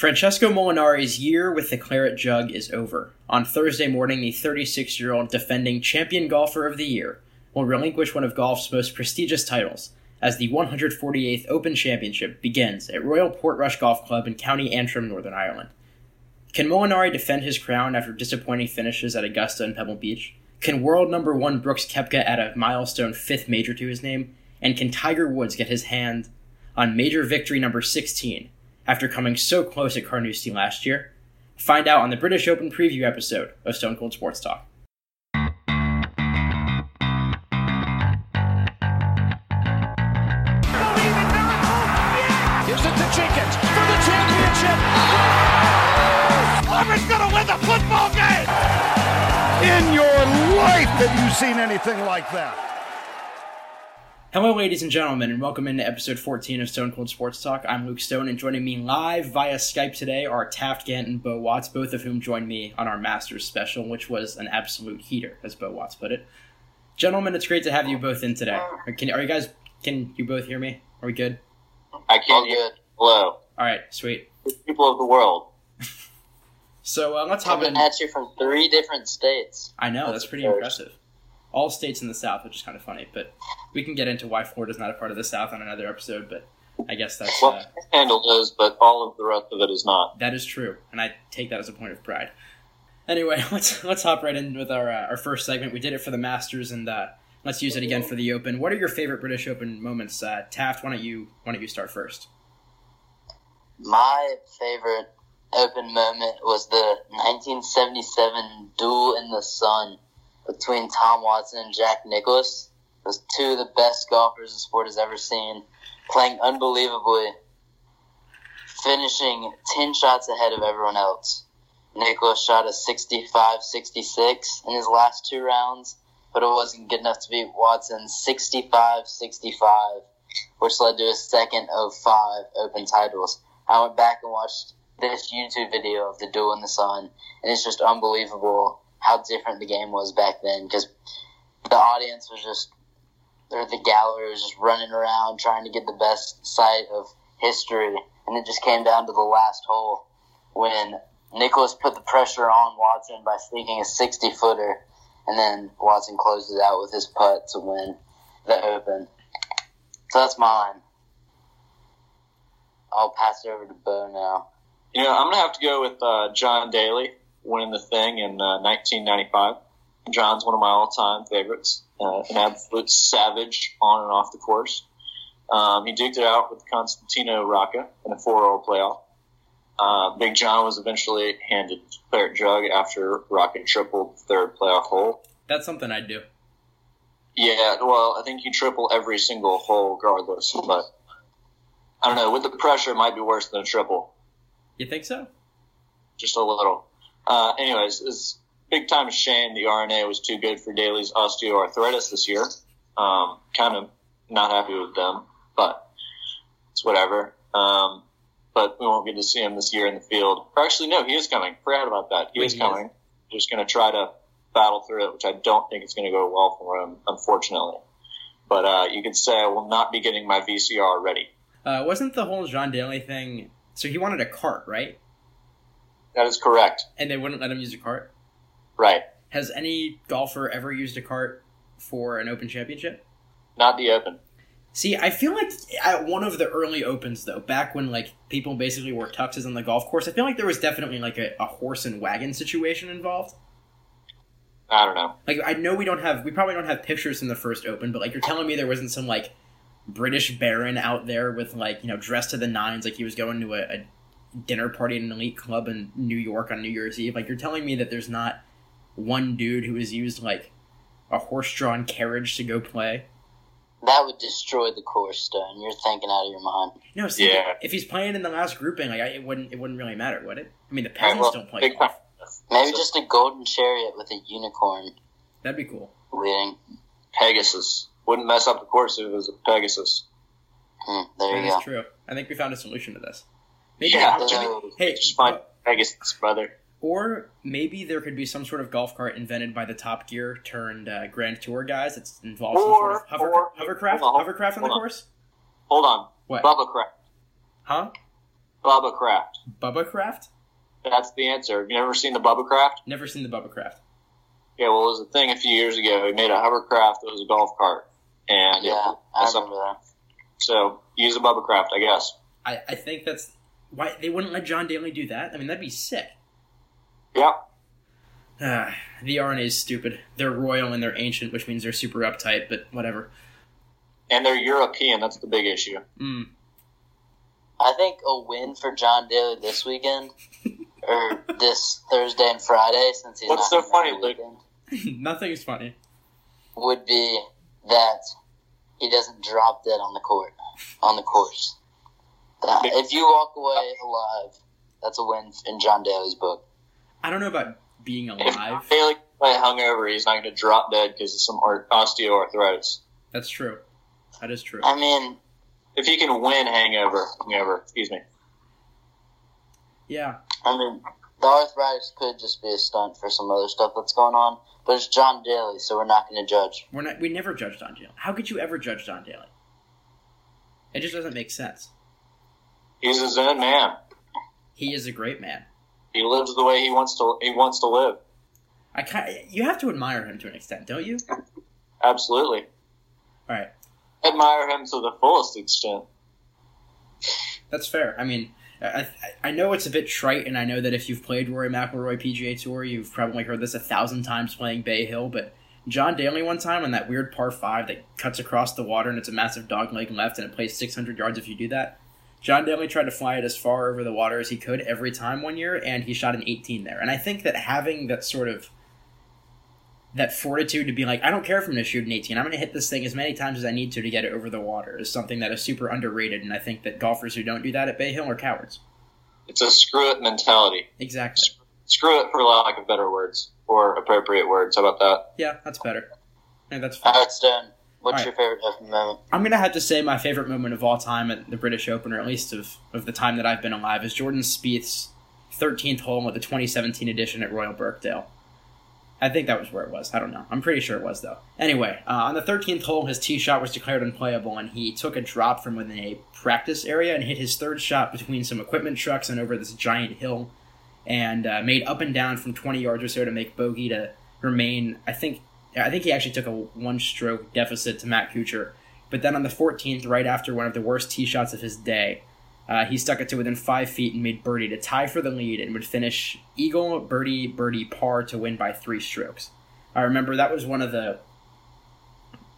Francesco Molinari's year with the Claret Jug is over. On Thursday morning, the 36 year old defending champion golfer of the year will relinquish one of golf's most prestigious titles as the 148th Open Championship begins at Royal Portrush Golf Club in County Antrim, Northern Ireland. Can Molinari defend his crown after disappointing finishes at Augusta and Pebble Beach? Can world number one Brooks Koepka add a milestone fifth major to his name? And can Tiger Woods get his hand on major victory number 16 after coming so close at Carnoustie last year? Find out on the British Open preview episode of Stone Cold Sports Talk. Gives it to Jenkins for the championship. Oh, Auburn's going to win the football game. In your life have you seen anything like that? Hello, ladies and gentlemen, and welcome into episode 14 of Stone Cold Sports Talk. I'm Luke Stone, and joining me live via Skype today are Taft Gant and Bo Watts, both of whom joined me on our Masters special, which was an absolute heater, as Bo Watts put it. Gentlemen, it's great to have you both in today. Can, are you guys? Can you both hear me? Are we good? I can hear. Hello, All right, sweet. people of the world. So uh, let's hop in. Coming at you from three different states. I know that's pretty First. impressive. All states in the South, which is kind of funny, but we can get into why Florida's not a part of the South on another episode. But I guess that's Well, uh, handle is, but all of the rest of it is not. that is true, and I take that as a point of pride. Anyway, let's let's hop right in with our uh, our first segment. We did it for the Masters, and uh, let's use it again for the Open. What are your favorite British Open moments? Uh, Taft, why don't you why don't you start first? My favorite open moment was the 1977 duel in the sun between Tom Watson and Jack Nicklaus. Those two of the best golfers the sport has ever seen, playing unbelievably, finishing 10 shots ahead of everyone else. Nicklaus shot a 65 66 in his last two rounds, but it wasn't good enough to beat Watson's 65 65, which led to his second of five open titles. I went back and watched this YouTube video of the duel in the sun, and it's just unbelievable how different the game was back then because the audience was just, or the gallery was just running around trying to get the best sight of history, and it just came down to the last hole when Nicklaus put the pressure on Watson by sneaking a 60 footer, and then Watson closes out with his putt to win the Open. So that's mine. I'll pass it over to Bo now. You know, I'm going to have to go with uh, John Daly winning the thing in uh, 1995. John's one of my all-time favorites, uh, an absolute savage on and off the course. Um, he duked it out with Constantino Rocca in a four-hole playoff. Uh, Big John was eventually handed Claret Jug after Rocca tripled the third playoff hole. That's something I'd do. Yeah, well, I think you triple every single hole regardless, but I don't know. With the pressure, it might be worse than a triple. You think so? just a little. Uh, anyways, it's big time shame the R&A was too good for Daly's osteoarthritis this year. Um, kind of not happy with them, but it's whatever. Um, but we won't get to see him this year in the field. Or actually, no, he is coming. Forgot about that. He Wait, is coming. Just going to try to battle through it, which I don't think is going to go well for him, unfortunately. But uh, you could say I will not be getting my VCR ready. Uh, wasn't the whole John Daly thing? So he wanted a cart, right? That is correct. And they wouldn't let him use a cart. Right. Has any golfer ever used a cart for an Open Championship? Not the open. See, I feel like at one of the early opens, though, back when like people basically wore tuxes on the golf course, I feel like there was definitely like a, a horse and wagon situation involved. I don't know. Like, I know we don't have, we probably don't have pictures from the first open, but like you're telling me there wasn't some like British baron out there with like you know dressed to the nines, like he was going to a, a dinner party at an elite club in New York on New Year's Eve. Like you're telling me that there's not one dude who has used like a horse-drawn carriage to go play. That would destroy the course, Stone. You're thinking out of your mind. No, see, Yeah. if he's playing in the last grouping, like I, it wouldn't, it wouldn't really matter, would it? I mean, the Right, peasants well, don't play big golf. Maybe So- just a golden chariot with a unicorn That'd be cool. leading. Pegasus. Wouldn't mess up the course if it was a Pegasus. Hmm, there That you is go. true. I think we found a solution to this. Maybe, Yeah. So, hey, Just find Pegasus, brother. or maybe there could be some sort of golf cart invented by the Top Gear turned uh, Grand Tour guys. It's involves some sort of Or- hover, or- hovercraft, hold on, hovercraft on the hold on. course. Hold on. What? Bubba Craft. Huh? Bubba Craft. Bubba Craft? That's the answer. Have you never seen the Bubba Craft? Never seen the Bubba Craft. Yeah, well, it was a thing a few years ago. He made a hovercraft that was a golf cart, and Yeah, I remember that. so use a Bubba Craft, I guess. I, I think that's why they wouldn't let John Daly do that. I mean, that'd be sick. Yep. Ah, the R&A is stupid. They're royal and they're ancient, which means they're super uptight, but whatever. And they're European. That's the big issue. Mm. I think a win for John Daly this weekend, or this Thursday and Friday, since he's What's not so gonna funny, be Luke? weekend, Nothing's funny. would be that he doesn't drop dead on the court on the course. That, if you walk away alive, that's a win in John Daly's book. I don't know about being alive. Haley can play hungover, he's not going to drop dead because of some osteoarthritis. That's true. That is true. I mean, If he can win hangover, hangover, excuse me. Yeah. I mean, the arthritis could just be a stunt for some other stuff that's going on, but it's John Daly, so we're not going to judge. We're not we never judged Don Daly. How could you ever judge Don Daly? It just doesn't make sense. He's his own man. He is a great man. He lives the way he wants to. He wants to live. I kind you have to admire him to an extent, don't you? Absolutely. All right. Admire him to the fullest extent. That's fair. I mean, I, I- know it's a bit trite, and I know that if you've played Rory McIlroy PGA Tour, you've probably heard this a thousand times playing Bay Hill. But John Daly one time on that weird par five that cuts across the water and it's a massive dog leg left, and it plays 600 yards if you do that. John Daly tried to fly it as far over the water as he could every time one year, and he shot an 18 there. And I think that having that sort of that fortitude to be like, I don't care if I'm going to shoot an 18. I'm going to hit this thing as many times as I need to to get it over the water is something that is super underrated. And I think that golfers who don't do that at Bay Hill are cowards. It's a screw it mentality. Exactly. Screw it for lack of better words or appropriate words. How about that? Yeah, that's better. Yeah, that's fine. right, Stone, what's All your favorite moment? I'm going to have to say my favorite moment of all time at the British Open, or at least of, of the time that I've been alive, is Jordan Spieth's 13th hole at the 2017 edition at Royal Birkdale. I think that was where it was. I don't know. I'm pretty sure it was, though. Anyway, uh, on the 13th hole, his tee shot was declared unplayable, and he took a drop from within a practice area and hit his third shot between some equipment trucks and over this giant hill, and uh, made up and down from 20 yards or so to make bogey to remain. I think. I think he actually took a one-stroke deficit to Matt Kuchar, but then on the 14th, right after one of the worst tee shots of his day, uh, he stuck it to within five feet and made birdie to tie for the lead and would finish eagle, birdie, birdie, par to win by three strokes. I remember that was one of the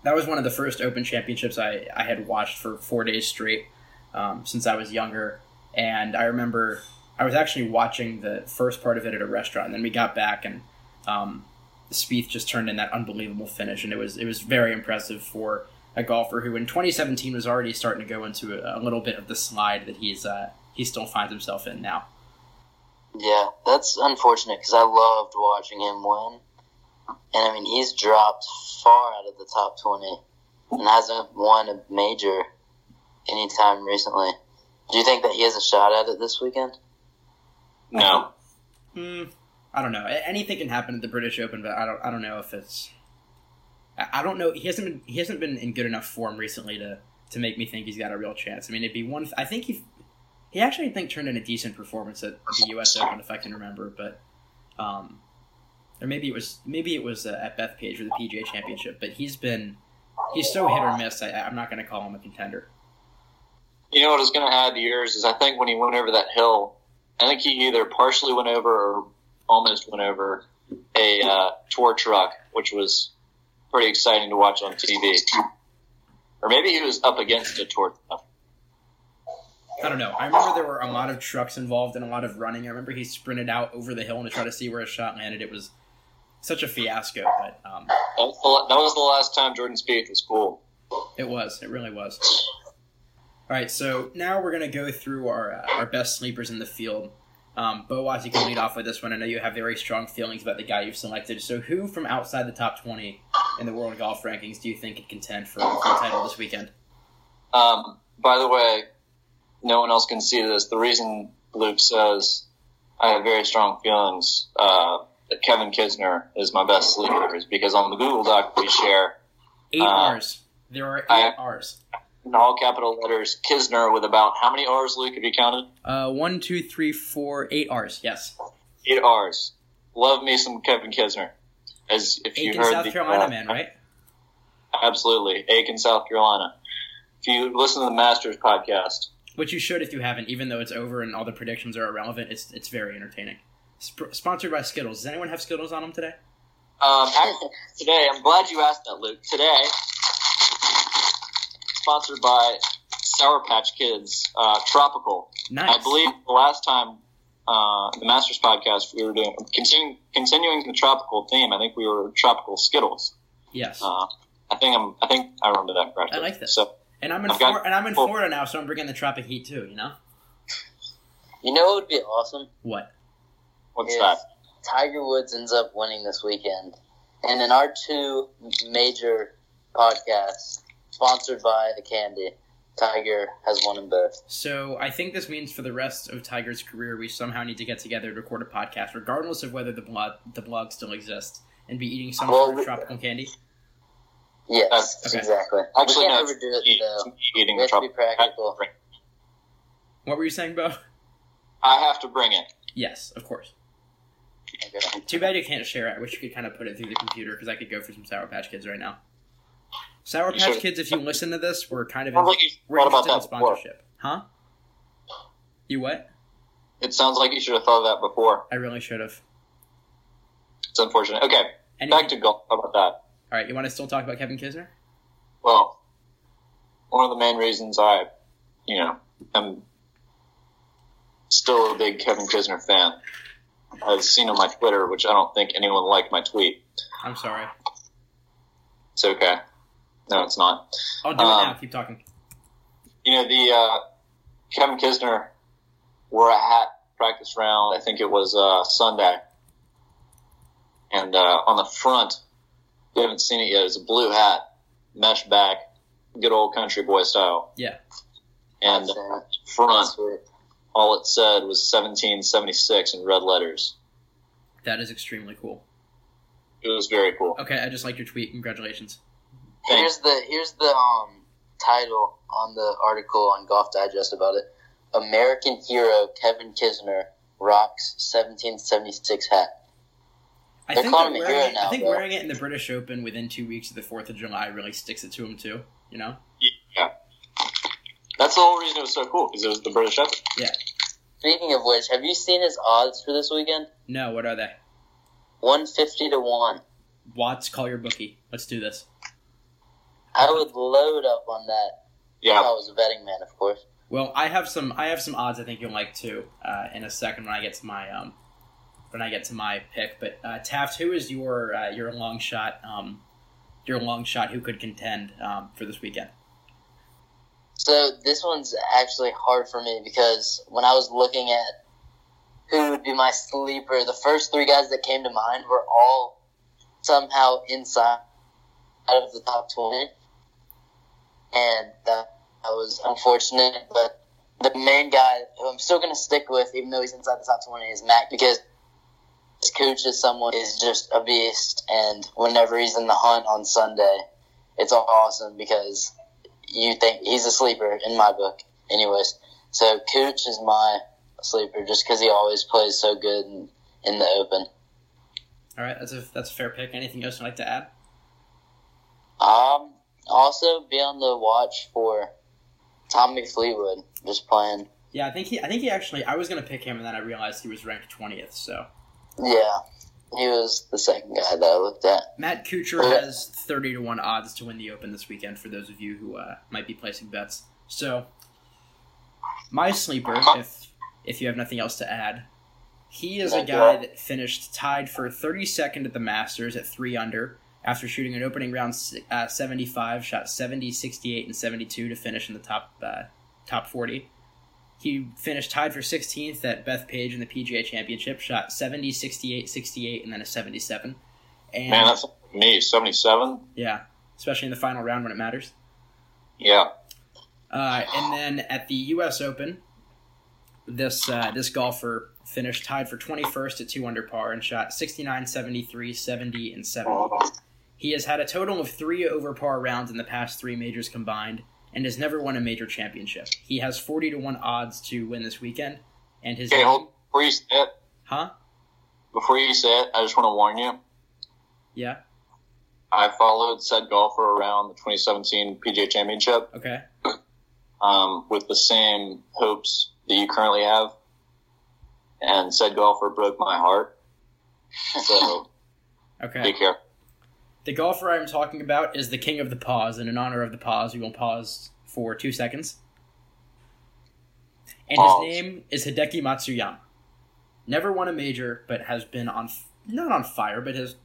that was one of the first Open Championships I, I had watched for four days straight um, since I was younger, and I remember I was actually watching the first part of it at a restaurant, and then we got back and um, Spieth just turned in that unbelievable finish, and it was it was very impressive for a golfer who in 2017 was already starting to go into a, a little bit of the slide that he's uh, he still finds himself in now. Yeah, that's unfortunate because I loved watching him win. And I mean, he's dropped far out of the top 20 and hasn't won a major anytime recently. Do you think that he has a shot at it this weekend? No. Hmm, I don't know. Anything can happen at the British Open, but I don't. I don't know if it's. I don't know. He hasn't been. He hasn't been in good enough form recently to to make me think he's got a real chance. I mean, it'd be one. I think he. He actually, I think, turned in a decent performance at the U.S. Open, if I can remember. But, um, or maybe it was maybe it was uh, at Bethpage or the PGA Championship. But he's been he's so hit or miss. I, I'm not going to call him a contender. You know what I was going to add to yours is I think when he went over that hill, I think he either partially went over or almost went over a uh, tour truck, which was pretty exciting to watch on TV. Or maybe he was up against a tour truck. I don't know. I remember there were a lot of trucks involved and a lot of running. I remember he sprinted out over the hill to try to see where his shot landed. It was such a fiasco, but um, That was, the, that was the last time Jordan Spieth was cool. it was. It really was. All right, so now we're gonna go through our uh, our best sleepers in the field. Um, Boaz, you can lead off with this one. I know you have very strong feelings about the guy you've selected. So, who from outside the top twenty in the world golf rankings do you think could contend for, for a title this weekend? Um, by the way, no one else can see this. The reason Luke says I have very strong feelings uh, that Kevin Kisner is my best sleeper is because on the Google Doc we share, Eight Uh, R's. There are eight I- R's. In all capital letters, Kisner with about how many R's, Luke, have you counted? Uh, one, two, three, four, eight R's. Yes. Eight R's. Love me some Kevin Kisner. As if you Aiken, heard South the, Carolina uh, man, right? Absolutely. Aiken, South Carolina. If you listen to the Masters podcast, Which you should if you haven't, even though it's over and all the predictions are irrelevant. It's it's very entertaining. Sp- sponsored by Skittles. Does anyone have Skittles on them today? um, actually, today, I'm glad you asked that, Luke. Today, sponsored by Sour Patch Kids, uh, Tropical. Nice. I believe the last time uh, the Masters podcast we were doing continuing continuing the tropical theme. I think we were tropical Skittles. Yes. Uh, I think I'm. I think I remember that correctly. I like that. So and I'm in I've got- Flor- and I'm in. Florida now, so I'm bringing the tropic heat too. You know You know what would be awesome? what? what's If that? Tiger Woods ends up winning this weekend. And in our two major podcasts, sponsored by the candy, Tiger has won them both. So I think this means for the rest of Tiger's career, we somehow need to get together to record a podcast, regardless of whether the blog the blog still exists, and be eating some Well, sort of we- tropical candy. Yes, Okay. exactly. Actually, we can't It's ever do it me- though. eating We the have to be tropical. practical. What were you saying, Bo? I have to bring it. Yes, of course. Okay. Too bad you can't share it. I wish you could kind of put it through the computer because I could go for some Sour Patch Kids right now. Sour Patch Kids, if you listen to this, we're kind of Sounds like we're interested in that before. sponsorship, huh? You what? It sounds like you should have thought of that before. I really should have. It's unfortunate. Okay, Anything- back to golf. How about that? All right, you want to still talk about Kevin Kisner? Well, one of the main reasons I, you know, am still a big Kevin Kisner fan. I've seen on my Twitter, which I don't think anyone liked my tweet. I'm sorry. It's okay. No, it's not. I'll do it Um, now. Keep talking. You know, the uh, Kevin Kisner wore a hat practice round. I think it was uh, Sunday, and uh, on the front, you haven't seen it yet. It's a blue hat, mesh back, good old country boy style. Yeah. And uh, front, all it said was 1776 in red letters. That is extremely cool. It was very cool. Okay, I just liked your tweet. Congratulations. Here's the here's the um title on the article on Golf Digest about it. American hero Kevin Kisner rocks 1776 hat. I They're think, calling that him a wearing, hero it, now, I think though. wearing it in the British Open within two weeks of the 4th of July really sticks it to him, too. You know? Yeah. That's the whole reason it was so cool, because it was the British Open. Yeah. Speaking of which, have you seen his odds for this weekend? No, what are they? 150 to 1. Watts, call your bookie. Let's do this. I would load up on that if I was a betting man, of course. Well, I have some. I have some odds. I think you'll like too. Uh, in a second, when I get to my um, when I get to my pick. But uh, Taft, who is your uh, your long shot? Um, your long shot who could contend um, for this weekend? So this one's actually hard for me because when I was looking at who would be my sleeper, the first three guys that came to mind were all somehow inside out of the top twenty, and that, that was unfortunate. But the main guy who I'm still going to stick with, even though he's inside the top twenty, is Mac because his coach is someone is just a beast, and whenever he's in the hunt on Sunday, it's awesome because you think he's a sleeper in my book, anyways. So Cooch is my sleeper just because he always plays so good in, in the open. All right, that's a that's a fair pick. Anything else you'd like to add? Um, also be on the watch for Tommy Fleetwood, just playing. Yeah, I think he. I think he actually. I was gonna pick him, and then I realized he was ranked twentieth. So Yeah, he was the second guy that I looked at. Matt Kuchar has thirty to one odds to win the Open this weekend. For those of you who uh, might be placing bets, so my sleeper, if if you have nothing else to add, he is a guy that finished tied for thirty second at the Masters at three under after shooting an opening round uh, seventy five, shot 70, 68, and seventy two to finish in the top uh, top forty. He finished tied for 16th at Bethpage in the PGA Championship, shot 70, 68, 68, and then a 77. And Man, that's me, 77? yeah, especially in the final round when it matters. Yeah. Uh, and then at the U.S. Open, this uh, this golfer finished tied for 21st at two under par and shot 69, 73, 70, and 70. He has had a total of three over par rounds in the past three majors combined, and has never won a major championship. He has 40 to 1 odds to win this weekend, and his. Okay, hold before you say it. Huh? Before you say it, I just want to warn you. Yeah? I followed said golfer around the 2017 PGA Championship Okay. um, with the same hopes that you currently have, and said golfer broke my heart. So Okay. be careful. The golfer I'm talking about is the king of the pause, and in honor of the pause, we will pause for two seconds. And Pause. his name is Hideki Matsuyama. Never won a major, but has been on not on fire, but has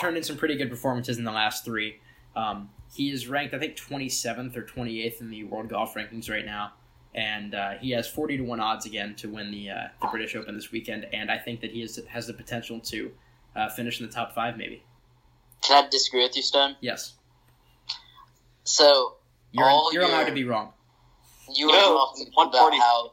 turned in some pretty good performances in the last three. Um, he is ranked, I think, 27th or 28th in the world golf rankings right now, and uh, he has 40 to one odds again to win the uh, the British Open this weekend. And I think that he is, has the potential to uh, finish in the top five, maybe. Can I disagree with you, Stone? Yes. So You're, All you're allowed to be wrong. you were No, talking about how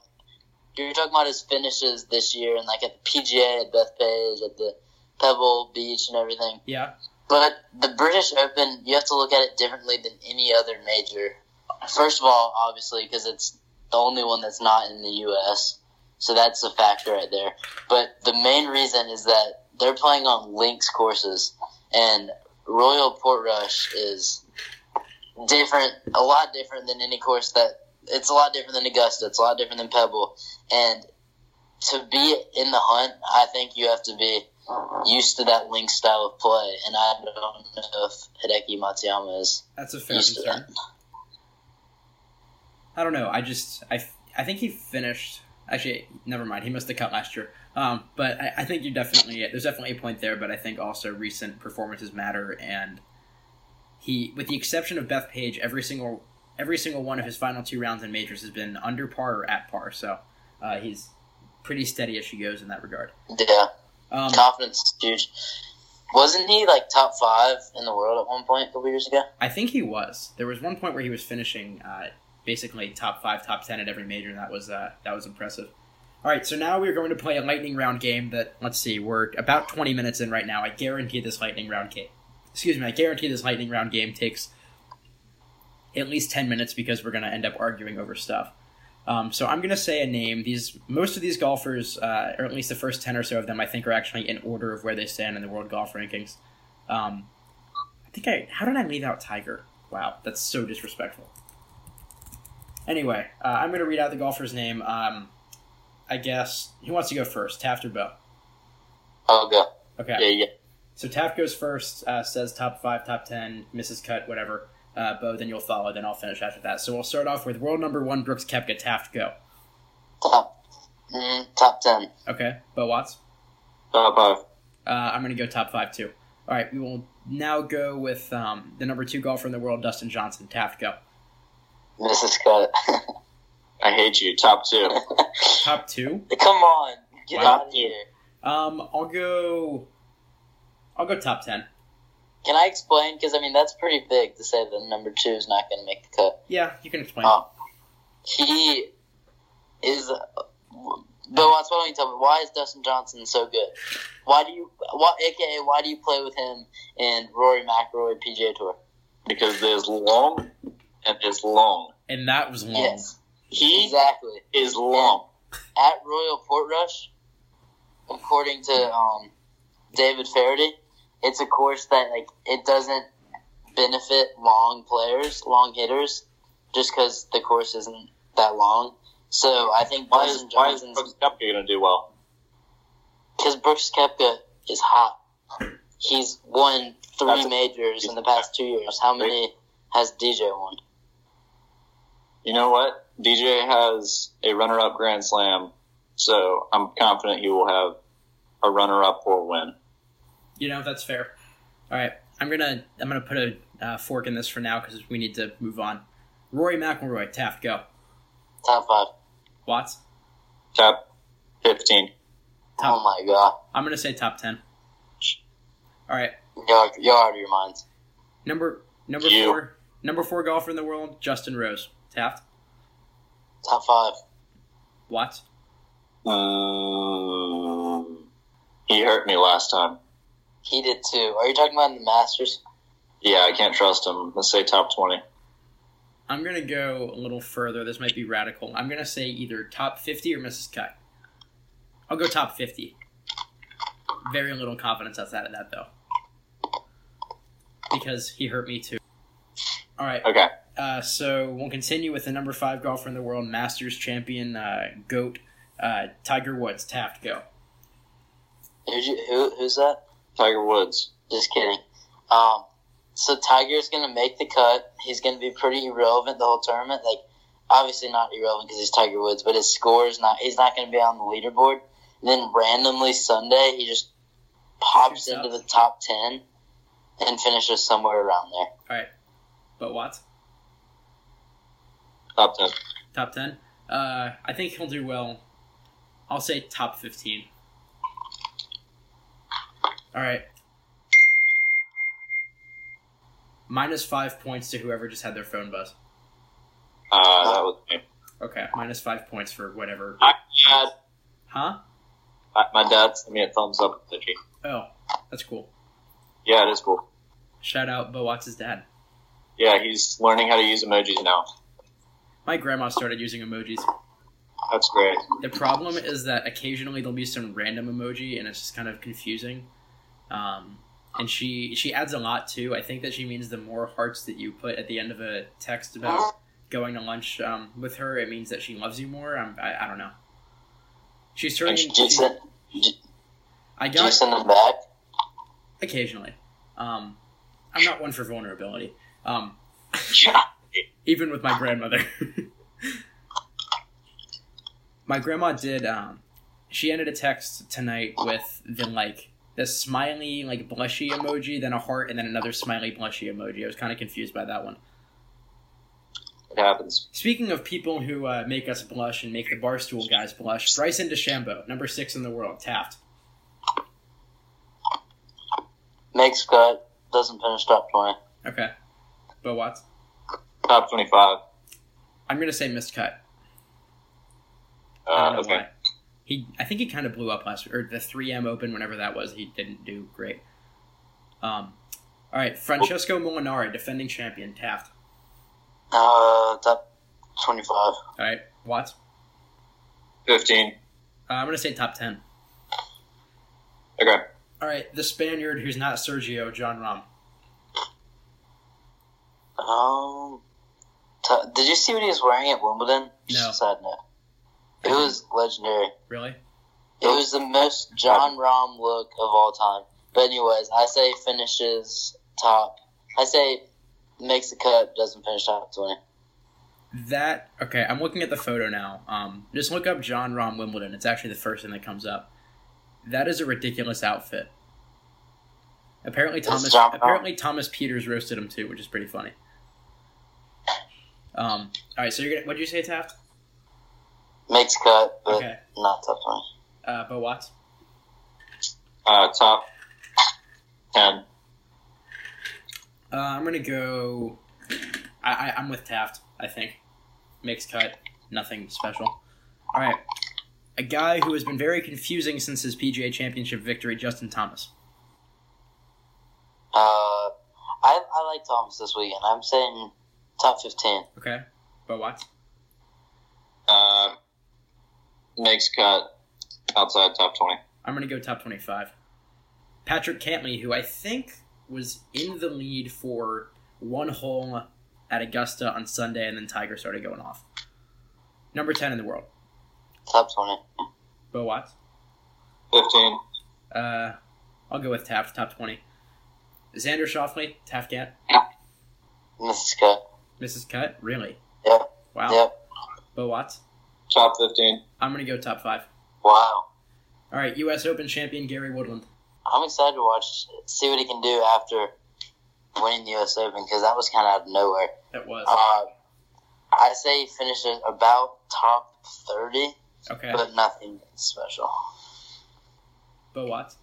you were talking about his finishes this year, and like at the PGA, at Bethpage, at the Pebble Beach, and everything. Yeah. But the British Open, you have to look at it differently than any other major. First of all, obviously, because it's the only one that's not in the U.S., so that's a factor right there. But the main reason is that they're playing on links courses, and Royal Portrush is different, a lot different than any course that. It's a lot different than Augusta. It's a lot different than Pebble, and to be in the hunt, I think you have to be used to that link style of play, and I don't know if Hideki Matsuyama is That's a fair concern. I don't know. I just I I think he finished. Actually, never mind. He must have cut last year. Um, but I, I think you definitely there's definitely a point there. But I think also recent performances matter, and he, with the exception of Beth Page, every single every single one of his final two rounds in majors has been under par or at par. So uh, he's pretty steady as she goes in that regard. Yeah, Um, confidence is huge. Wasn't he like top five in the world at one point a couple years ago? I think he was. There was one point where he was finishing uh, basically top five, top ten at every major, and that was uh, that was impressive. All right, so now we're going to play a lightning round game. That let's see, we're about twenty minutes in right now. I guarantee this lightning round game. Excuse me, I guarantee this lightning round game takes at least ten minutes because we're going to end up arguing over stuff. Um, so I'm going to say a name. These most of these golfers, uh, or at least the first ten or so of them, I think are actually in order of where they stand in the world golf rankings. Um, I think I. How did I leave out Tiger? Wow, that's so disrespectful. Anyway, uh, I'm going to read out the golfer's name. Um, I guess who wants to go first? Taft or Bo? I'll go. Okay. Yeah, yeah. So Taft goes first. Uh, says top five, top ten, misses cut, whatever. Uh, Bo, then you'll follow. Then I'll finish after that. So we'll start off with world number one, Brooks Koepka. Taft, go. Top, mm, top ten. Okay. Bo Watts. Top five. Uh, I'm going to go top five too. All right. We will now go with um, the number two golfer in the world, Dustin Johnson. Taft, go. Misses Cut. I hate you. Top two. Top two. Come on, get Wow. out of here. Um, I'll go. I'll go top ten. Can I explain? Because I mean that's pretty big to say that number two is not going to make the cut. Yeah, you can explain. Oh, he is. But Watts, why don't you tell me why is Dustin Johnson so good? Why do you, why, aka, why do you play with him in Rory McIlroy PGA Tour? because there's long and there's long. and that was long. Yes, He exactly. is long. At Royal Portrush, according to um, David Feherty, it's a course that like it doesn't benefit long players, long hitters, just because the course isn't that long. So I think Why is, Dustin why is Brooks Koepka going to do well? because Brooks Koepka is hot. He's won three That's a- majors in the past two years. How many has DJ won? You know what? DJ has a runner-up Grand Slam, so I'm confident he will have a runner-up or win. You know that's fair. All right, I'm gonna I'm gonna put a uh, fork in this for now because we need to move on. Rory McIlroy, Taft, go. Top five. Watts. Top 15. Top- Oh my god, I'm gonna say top ten. All right, you're, you're out of your minds. number number You. four number four golfer in the world, Justin Rose. Taft. Top five. What? Um, he hurt me last time. He did too. Are you talking about the Masters? Yeah, I can't trust him. Let's say top 20. I'm gonna go a little further. This might be radical. I'm gonna say either top 50 or misses Cut. I'll go top 50. Very little confidence outside of that though, because he hurt me too. All right. Okay. Uh, so we'll continue with the number five golfer in the world, Masters champion, uh, goat, uh, Tiger Woods. Taft, go. You, who, who's that? Tiger Woods. Just kidding. Um, so Tiger's gonna make the cut. He's gonna be pretty irrelevant the whole tournament. Like, obviously not irrelevant because he's Tiger Woods, but his score is not. He's not gonna be on the leaderboard. And then randomly Sunday, he just pops into the top ten and finishes somewhere around there. All right. But Watts, Top 10. top 10. Uh, I think he'll do well. I'll say top 15. All right. Minus five points to whoever just had their phone buzz. Uh, that was me. Okay, minus five points for whatever. I, dad, Huh? My dad sent me a thumbs up emoji. Oh, that's cool. Yeah, it is cool. Shout out Bo Watts' dad. Yeah, he's learning how to use emojis now. My grandma started using emojis. That's great. The problem is that occasionally there'll be some random emoji and it's just kind of confusing. Um, and she she adds a lot too. I think that she means the more hearts that you put at the end of a text about going to lunch um, with her, it means that she loves you more. I'm, I I don't know. She's turning. Did you she- send, did I you got send them back? occasionally. Um, I'm not one for vulnerability. Um, Yeah. Even with my grandmother. my grandma did. Um, she ended a text tonight with the like the smiley like blushy emoji, then a heart, and then another smiley blushy emoji. I was kind of confused by that one. It happens. Speaking of people who uh, make us blush and make the barstool guys blush, Bryson DeChambeau, number six in the world, Taft. Makes cut. Doesn't finish top twenty. Okay, Bo Watts. Top 25. I'm gonna say missed cut. I Uh, don't know okay. why. He, I think he kind of blew up last or the 3M Open, whenever that was. He didn't do great. Um, all right, Francesco Molinari, defending champion, Taft. Uh, top twenty-five. All right, Watts. 15. Uh, I'm gonna say top 10. Okay. All right, the Spaniard who's not Sergio, Jon Rahm. Um, t- did you see what he was wearing at Wimbledon? No. Side note. It was legendary. Really? It was the most Jon Rahm look of all time. But anyways, I say finishes top. I say makes the cut, doesn't finish top twenty. That okay? I'm looking at the photo now. Um, just look up Jon Rahm Wimbledon. It's actually the first thing that comes up. That is a ridiculous outfit. Apparently Thomas. Apparently Thomas Pieters roasted him too, which is pretty funny. Um. All right. So you're gonna. What did you say, Taft? Makes cut, but Okay. not top twenty. Uh, Bo Watts. Uh, top 10. Uh, I'm gonna go. I, I I'm with Taft. I think makes cut. Nothing special. All right. A guy who has been very confusing since his PGA Championship victory, Justin Thomas. Uh, I I like Thomas this weekend. I'm saying top fifteen. Okay. Bo Watts. Uh, makes cut outside top 20. I'm going to go top 25. Patrick Cantlay, who I think was in the lead for one hole at Augusta on Sunday, and then Tiger started going off. Number 10 in the world. Top twenty. Bo Watts. 15. Uh, I'll go with Taft, top 20. Xander Schauffele, Taft Gant. Misses cut. Misses Cut, really? Yep. Wow. Bo Watts. Top 15. I'm going to go top 5. Wow. All right, U.S. Open champion Gary Woodland. I'm excited to watch, see what he can do after winning the U.S. Open because that was kind of out of nowhere. That was. Uh, I say he finishes about top thirty, Okay. but nothing special. But what?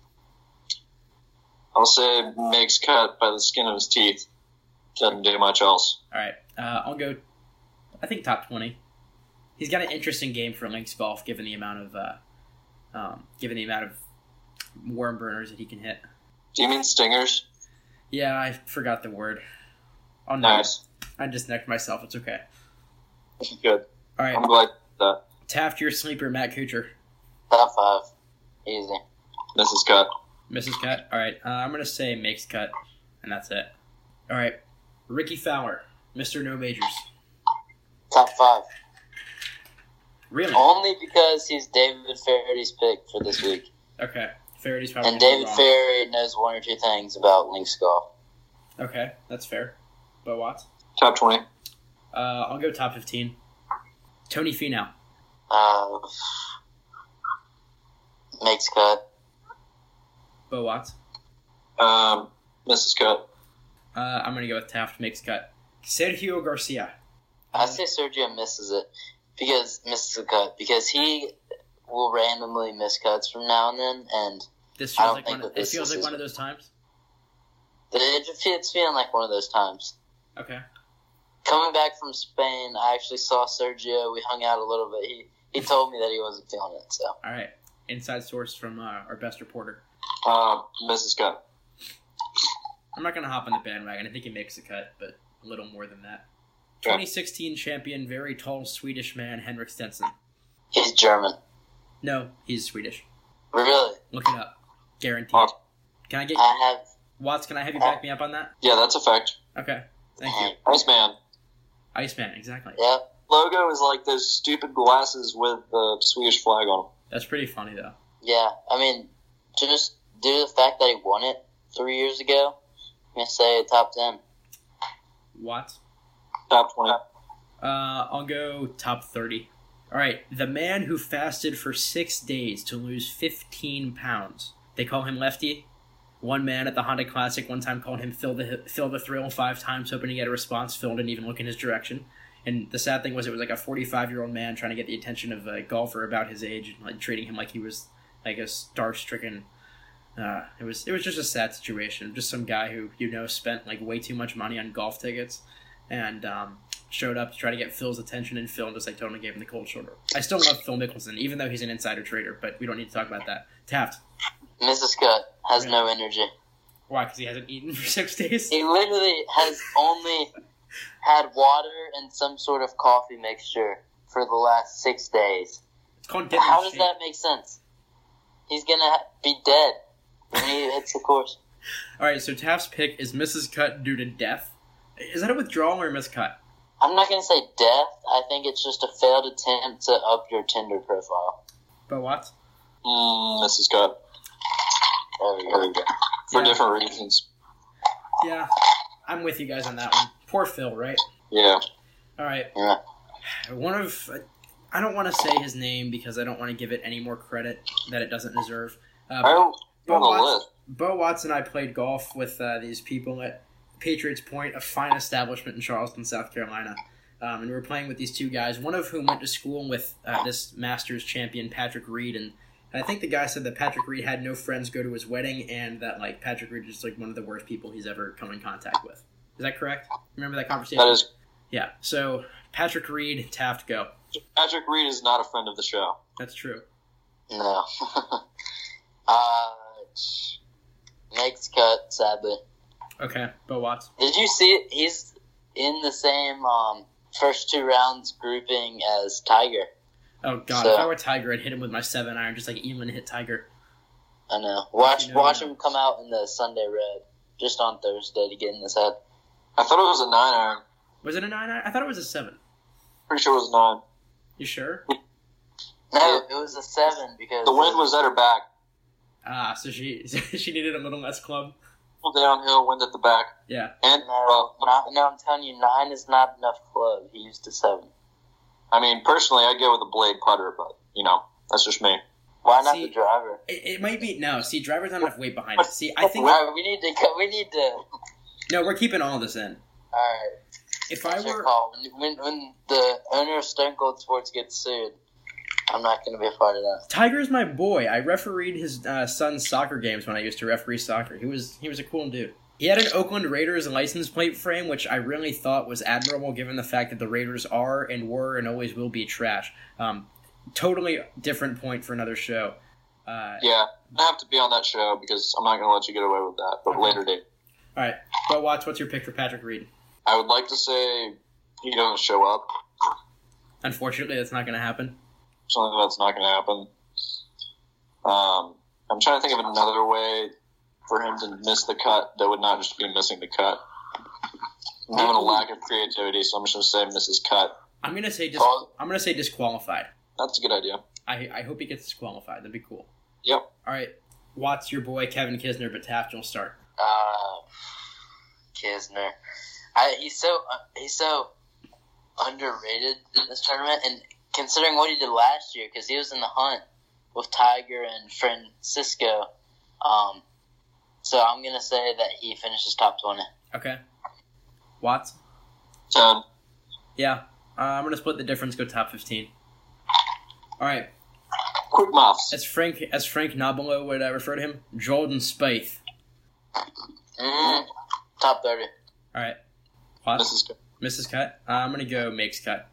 I'll say makes cut by the skin of his teeth. Doesn't do much else. All right, uh, I'll go. I think top twenty. He's got an interesting game for links golf, given the amount of, uh, um, given the amount of worm burners that he can hit. Do you mean stingers? Yeah, I forgot the word. Oh no, Nice. I just necked myself. It's okay. Good. All right, I'm glad that Taft, your sleeper, Matt Kuchar. Top five. Easy. is cut. Misses Cut. All right, uh, I'm gonna say makes cut, and that's it. All right, Rickie Fowler, Mr. No Majors. Top five. Really? Only because he's David Feherty's pick for this week. Okay. Feherty's probably And David wrong. Feherty knows one or two things about links golf. Okay, that's fair. Bo Watts. Top 20. Uh, I'll go top 15. Tony Finau. Uh, makes cut. Bo Watts. Um, Misses Cut. Uh, I'm gonna go with Taft makes cut. Sergio Garcia. I say Sergio misses it because misses a cut because he will randomly miss cuts from now and then, and This feels like one. It this feels like one of those times. it, it's feeling like one of those times. Okay. Coming back from Spain, I actually saw Sergio. We hung out a little bit. He he told me that he wasn't feeling it. So All right. Inside source from uh, our best reporter. Uh, Misses Cut. I'm not gonna hop on the bandwagon. I think he makes a cut, but a little more than that. 2016 champion, very tall Swedish man, Henrik Stenson. he's German. No, he's Swedish. Really, Look it up. Guaranteed. Can I get I have. Watts? Can I have you back me up on that? Yeah, that's a fact. Okay. Thank you. Nice man. Iceman. Exactly. Yep. Logo is like those stupid glasses with the Swedish flag on them. That's pretty funny though. Yeah. I mean, just due to the fact that he won it three years ago, gonna say top ten. What? Top 20. Uh, I'll go top 30. All right, the man who fasted for six days to lose 15 pounds. They call him Lefty. One man at the Honda Classic one time called him Phil the Phil the Thrill five times, hoping to get a response. Phil didn't even look in his direction. And the sad thing was, it was like a 45 year old man trying to get the attention of a golfer about his age, and like treating him like he was like a star stricken. Uh, it was it was just a sad situation. Just some guy who you know spent like way too much money on golf tickets, and um, showed up to try to get Phil's attention, and Phil just like totally gave him the cold shoulder. I still love Phil Mickelson, even though he's an insider trader, but we don't need to talk about that. Taft. Mrs. Scott has no energy. Why? Because he hasn't eaten for six days. He literally has only had water and some sort of coffee mixture for the last six days. It's called How does shape. that make sense? He's gonna ha- be dead he hits the course. All right, so Taft's pick is Misses Cut due to death. Is that a withdrawal or a miscut? I'm not gonna say death. I think it's just a failed attempt to up your Tinder profile. But what? Mm, Misses Cut. There we There go. we go. For Yeah. different reasons. Yeah, I'm with you guys on that one. Poor Phil, right? Yeah. All right. Yeah. One of I don't want to say his name because I don't want to give it any more credit that it doesn't deserve. Uh, I don't Bo Watts. Bo Watts and I played golf with uh, these people at Patriots Point, a fine establishment in Charleston, South Carolina. Um, and we were playing with these two guys, one of whom went to school with uh, this Masters champion, Patrick Reed. And, and I think the guy said that Patrick Reed had no friends go to his wedding and that like Patrick Reed is like one of the worst people he's ever come in contact with. Is that correct? Remember that conversation? That is Yeah. So Patrick Reed, Taft, go. Patrick Reed is not a friend of the show. That's true. No. uh, makes cut. Sadly. Okay, Bo Watts. Did you see it? He's in the same um, first two rounds grouping as Tiger. Oh God, So- if I were Tiger, I'd hit him with my seven iron, just like Elin hit Tiger. I know. Watch You know watch him come out in the Sunday red just on Thursday to get in his head. I thought it was a nine iron. Was it a nine iron? I thought it was a seven. Pretty sure it was nine. You sure? No, it was a seven because The wind was at her back. Ah, so she she needed a little less club. Downhill, wind at the back. Yeah. And, No, well, not, no, I'm telling you, nine is not enough club. He used a seven. I mean, personally, I'd go with a blade putter, but, you know, that's just me. Why not See- the driver? It, it might be no. See, driver's not enough weight behind it. See, I think right, we need to. go- We need to. no. We're keeping all this in. All right. If I were. When, when, when the owner of Stone Cold Sports gets sued, I'm not going to be a part of that. Tiger's my boy. I refereed his uh, son's soccer games when I used to referee soccer. He was he was a cool dude. He had an Oakland Raiders license plate frame, which I really thought was admirable, given the fact that the Raiders are and were and always will be trash. Um, totally different point for another show. Uh, Yeah, I have to be on that show because I'm not going to let you get away with that, but Okay. later date. All right, Bo Watts, what's your pick for Patrick Reed? I would like to say he doesn't show up. Unfortunately, that's not going to happen. Something that's not going to happen. Um, I'm trying to think of another way for him to miss the cut that would not just be missing the cut. I'm having a lack of creativity, so I'm just going to say misses cut. I'm going to say dis- Well- I'm going to say disqualified. That's a good idea. I I hope he gets disqualified. That'd be cool. Yep. All right, Watts, your boy Kevin Kisner, but Taft, you'll start. Uh, Kisner. I, he's so uh, he's so underrated in this tournament, and considering what he did last year, because he was in the hunt with Tiger and Francisco. Um, so I'm gonna say that he finishes top twenty. Okay. Watts. Ten. Yeah. Uh, I'm going to split the difference. Go top 15. All right. Quick muffs. As Frank as Frank Nobilo would I refer to him, Jordan Spieth. mm Top thirty. All right. Watts. Misses cut. Mrs. Cut. Uh, I'm going to go makes cut.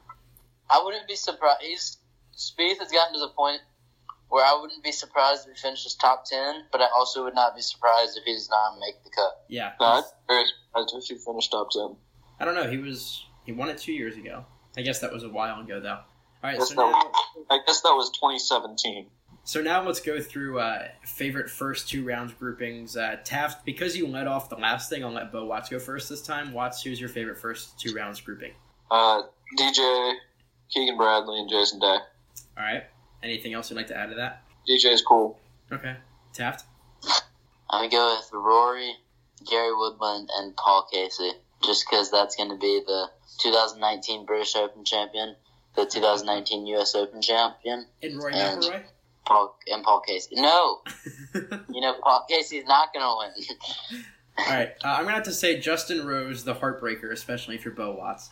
I wouldn't be surprised. He's Spieth has gotten to the point where I wouldn't be surprised if he finishes top ten, but I also would not be surprised if he does not make the cut. Yeah. No, I'm very surprised if he finished top ten. I don't know. He was he won it two years ago. I guess that was a while ago though. All right. Guess So that now, was- I guess that was 2017. so now let's go through uh, favorite first two rounds groupings. Uh, Taft, because you led off the last thing, I'll let Bo Watts go first this time. Watts, who's your favorite first two rounds grouping? Uh, DJ, Keegan Bradley, and Jason Day. All right. Anything else you'd like to add to that? DJ is cool. Okay. Taft. I'm gonna go with Rory, Gary Woodland, and Paul Casey, just because that's gonna be the 2019 British Open champion, the 2019 U.S. Open champion, And Roy And- McIlroy. Paul and Paul Casey. No, you know Paul Casey's not gonna win. All right, uh, I'm gonna have to say Justin Rose, the heartbreaker, especially if you're Bo Watts.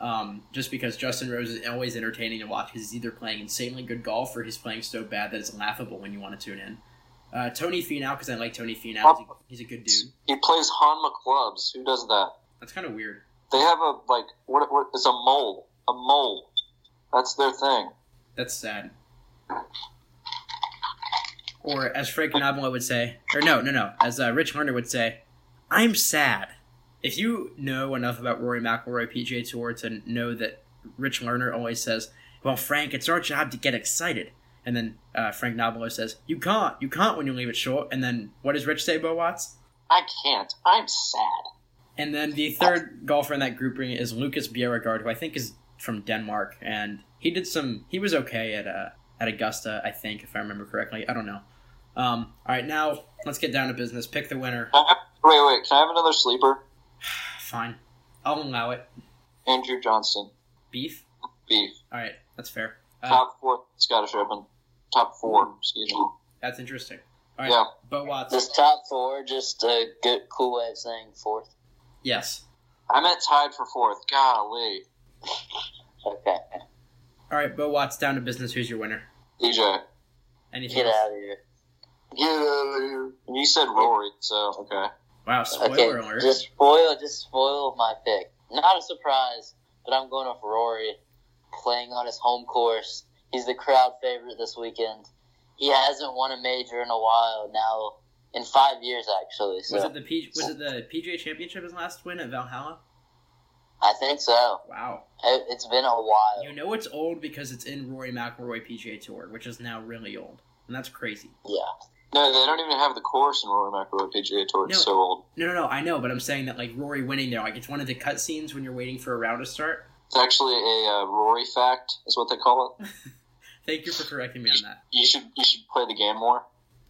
Um, just because Justin Rose is always entertaining to watch because he's either playing insanely good golf or he's playing so bad that it's laughable when you want to tune in. Uh, Tony Finau, because I like Tony Finau, he's a, he's a good dude. He plays Hanma clubs. Who does that? That's kind of weird. They have a like what? What? It's a mole. A mole. That's their thing. That's sad. Or as Frank Nobilo would say, or no, no, no, as uh, Rich Hunter would say, I'm sad. If you know enough about Rory McIlroy PGA Tour to know that Rich Lerner always says, "Well, Frank, it's our job to get excited," and then uh, Frank Nobilo says, "You can't, you can't when you leave it short." And then what does Rich say, Bo Watts? I can't. I'm sad. And then the third golfer in that grouping is Lucas Bjerregaard, who I think is from Denmark, and he did some. He was okay at uh, at Augusta, I think, if I remember correctly. I don't know. Um, all right, now let's get down to business. Pick the winner. Have- wait, wait. Can I have another sleeper? Fine, I'll allow it. Andrew Johnston. Beef. Beef. All right, that's fair. Uh, Top four Scottish Open. Top four. Excuse me. that's interesting. All right, Yeah. Bo Watts. This top four, just a good, cool way of saying fourth. Yes. I meant tied for fourth. Golly. Okay, All right, Bo Watts. Down to business. Who's your winner? DJ. Anything? get else? out of here. Get out of here. You said Rory, so okay. Wow, spoiler Okay, alert. just spoil, just spoil my pick. Not a surprise, but I'm going with Rory, playing on his home course. He's the crowd favorite this weekend. He hasn't won a major in a while now, in five years actually. So Was it the P- was it the PGA Championship his last win at Valhalla? I think so. Wow. It, it's been a while. You know it's old because it's in Rory McIlroy PGA Tour, which is now really old, and that's crazy. Yeah. No, they don't even have the course in Rory McIlroy PGA Tour. It's No. so old. No, no, no. I know, but I'm saying that like Rory winning there, like it's one of the cutscenes when you're waiting for a round to start. It's actually a uh, Rory fact, is what they call it. Thank you for correcting me on that. You should you should play the game more.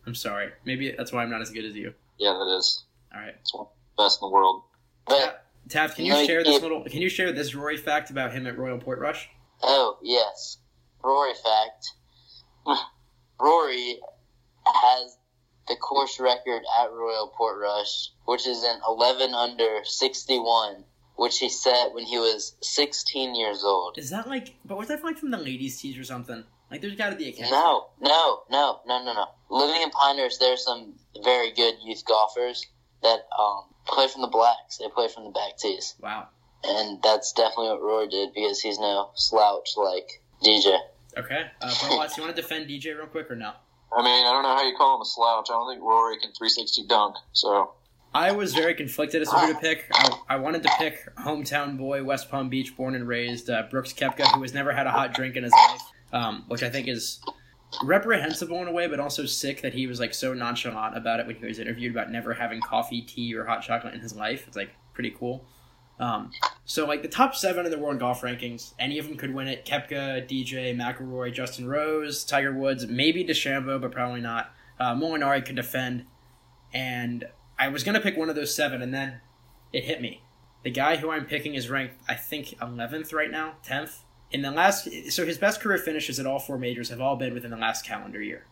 I'm sorry. Maybe that's why I'm not as good as you. Yeah, that is. All right. It's one best in the world. But Taft, can you No, share this you- little? Can you share this Rory fact about him at Royal Portrush? oh yes, Rory fact. Rory has the course record at Royal Portrush, which is an 11 under 61, which he set when he was 16 years old. Is that like? But was that like from the ladies' tees or something? Like, there's got to be a catch. No, no, no, no, no, no. Living in Pinehurst, there's some very good youth golfers that um, play from the blacks. They play from the back tees. Wow. And that's definitely what Rory did because he's no slouch like DJ. Okay. Uh, Watts, you want to defend DJ real quick or no? I mean, I don't know how you call him a slouch. I don't think Rory can 360 dunk. So I was very conflicted as to who to pick. I, I wanted to pick hometown boy, West Palm Beach, born and raised, uh, Brooks Koepka, who has never had a hot drink in his life, um, which I think is reprehensible in a way, but also sick that he was like so nonchalant about it when he was interviewed about never having coffee, tea, or hot chocolate in his life. It's like pretty cool. Um, so like the top seven in the world golf rankings, any of them could win it. Koepka, DJ, McIlroy, Justin Rose, Tiger Woods, maybe DeChambeau, but probably not. Uh, Molinari could defend, and I was gonna pick one of those seven, and then it hit me. The guy who I'm picking is ranked, I think, 11th right now, 10th. In the last, so his best career finishes at all four majors have all been within the last calendar year.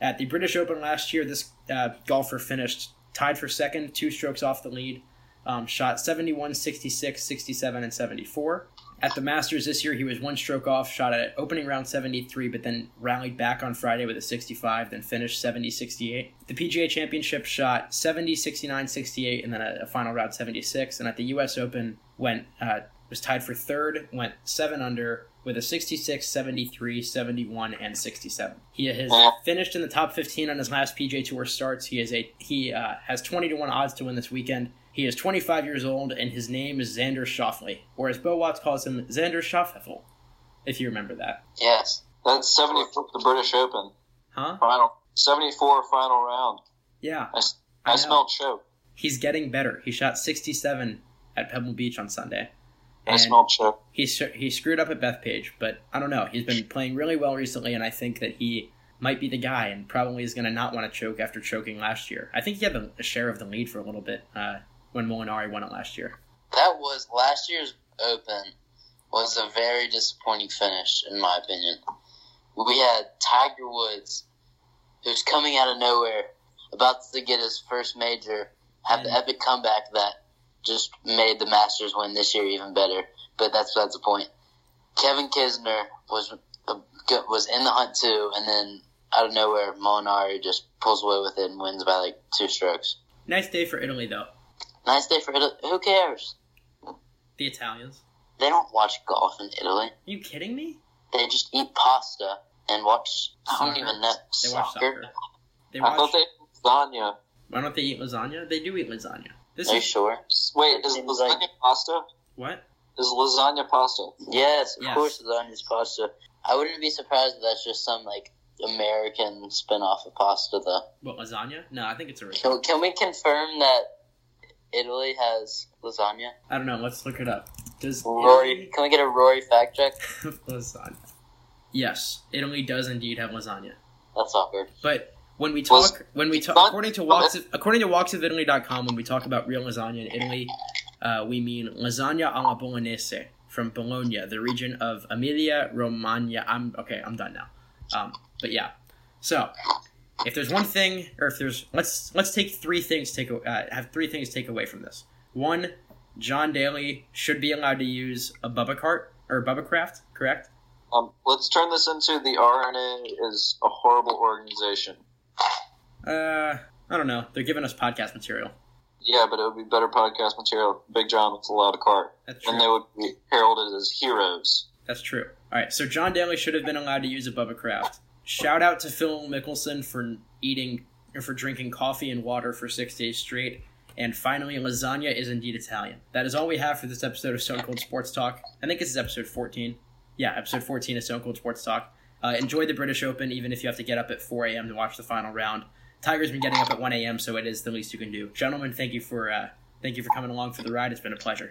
At the British Open last year, this uh, golfer finished tied for second, two strokes off the lead. Um, shot 71, 66, 67, and 74. At the Masters this year, he was one stroke off, shot at opening round 73, but then rallied back on Friday with a 65, then finished 70, 68. The PGA Championship shot 70, 69, 68, and then a, a final round 76. And at the U.S. Open, went uh, was tied for third, went seven under with a 66, 73, 71, and 67. He has finished in the top 15 on his last PGA Tour starts. He is a he uh, has 20 to one odds to win this weekend. He is 25 years old, and his name is Xander Schauffele, or as Bo Watts calls him, Xander Schauffele, if you remember that. Yes. That's 74 the British Open. Huh? Final 74 final round. Yeah. I, I I, smelled choke. He's getting better. He shot 67 at Pebble Beach on Sunday. I smelled choke. he he screwed up at Bethpage, but I don't know. He's been playing really well recently, and I think that he might be the guy, and probably is going to not want to choke after choking last year. I think he had a, a share of the lead for a little bit uh, when Molinari won it last year. That was last year's Open was a very disappointing finish, in my opinion. We had Tiger Woods, who's coming out of nowhere, about to get his first major, have the epic comeback that just made the Masters win this year even better. But that's that's the point. Kevin Kisner was uh, was in the hunt too, and then out of nowhere, Molinari just pulls away with it and wins by like two strokes. Nice day for Italy, though. Nice day for Italy. Who cares? The Italians. They don't watch golf in Italy. Are you kidding me? They just eat pasta and watch. I don't Soccer. even know They watch soccer. They I watch. thought they lasagna. Why don't they eat lasagna? They do eat lasagna. This Are you is sure? Wait, is lasagna like- pasta? what? Is lasagna pasta? Yes, of Yes. course, lasagna's pasta. I wouldn't be surprised if that's just some like American spin-off of pasta, though. What lasagna? No, I think it's original. Can, can we confirm that Italy has lasagna? I don't know. Let's look it up. Does Rory, Italy can we get a Rory fact check? lasagna? Yes, Italy does indeed have lasagna. That's awkward. But when we talk, when we talk, Not- according to walks, of, according to walksofitaly.com, when we talk about real lasagna in Italy, uh, we mean lasagna alla bolognese from Bologna, the region of Emilia Romagna. I'm okay. I'm done now. Um, but yeah, so if there's one thing, or if there's let's let's take three things take uh, have three things take away from this. One, John Daly should be allowed to use a Bubba cart or Bubba Craft, correct? Um, let's turn this into the R&A is a horrible organization. Uh, I don't know. They're giving us podcast material. Yeah, but it would be better podcast material. Big John was allowed a cart, That's true. and they would be heralded as heroes. That's true. All right, so John Daly should have been allowed to use a Bubba Craft. Shout out to Phil Mickelson for eating or for drinking coffee and water for six days straight. And finally, lasagna is indeed Italian. That is all we have for this episode of Stone Cold Sports Talk. I think this is episode 14. Yeah, episode 14 of Stone Cold Sports Talk. Uh, enjoy the British Open, even if you have to get up at 4 a.m. to watch the final round. Tiger's been getting up at 1 a.m., so it is the least you can do. Gentlemen, thank you for uh, thank you for coming along for the ride. It's been a pleasure.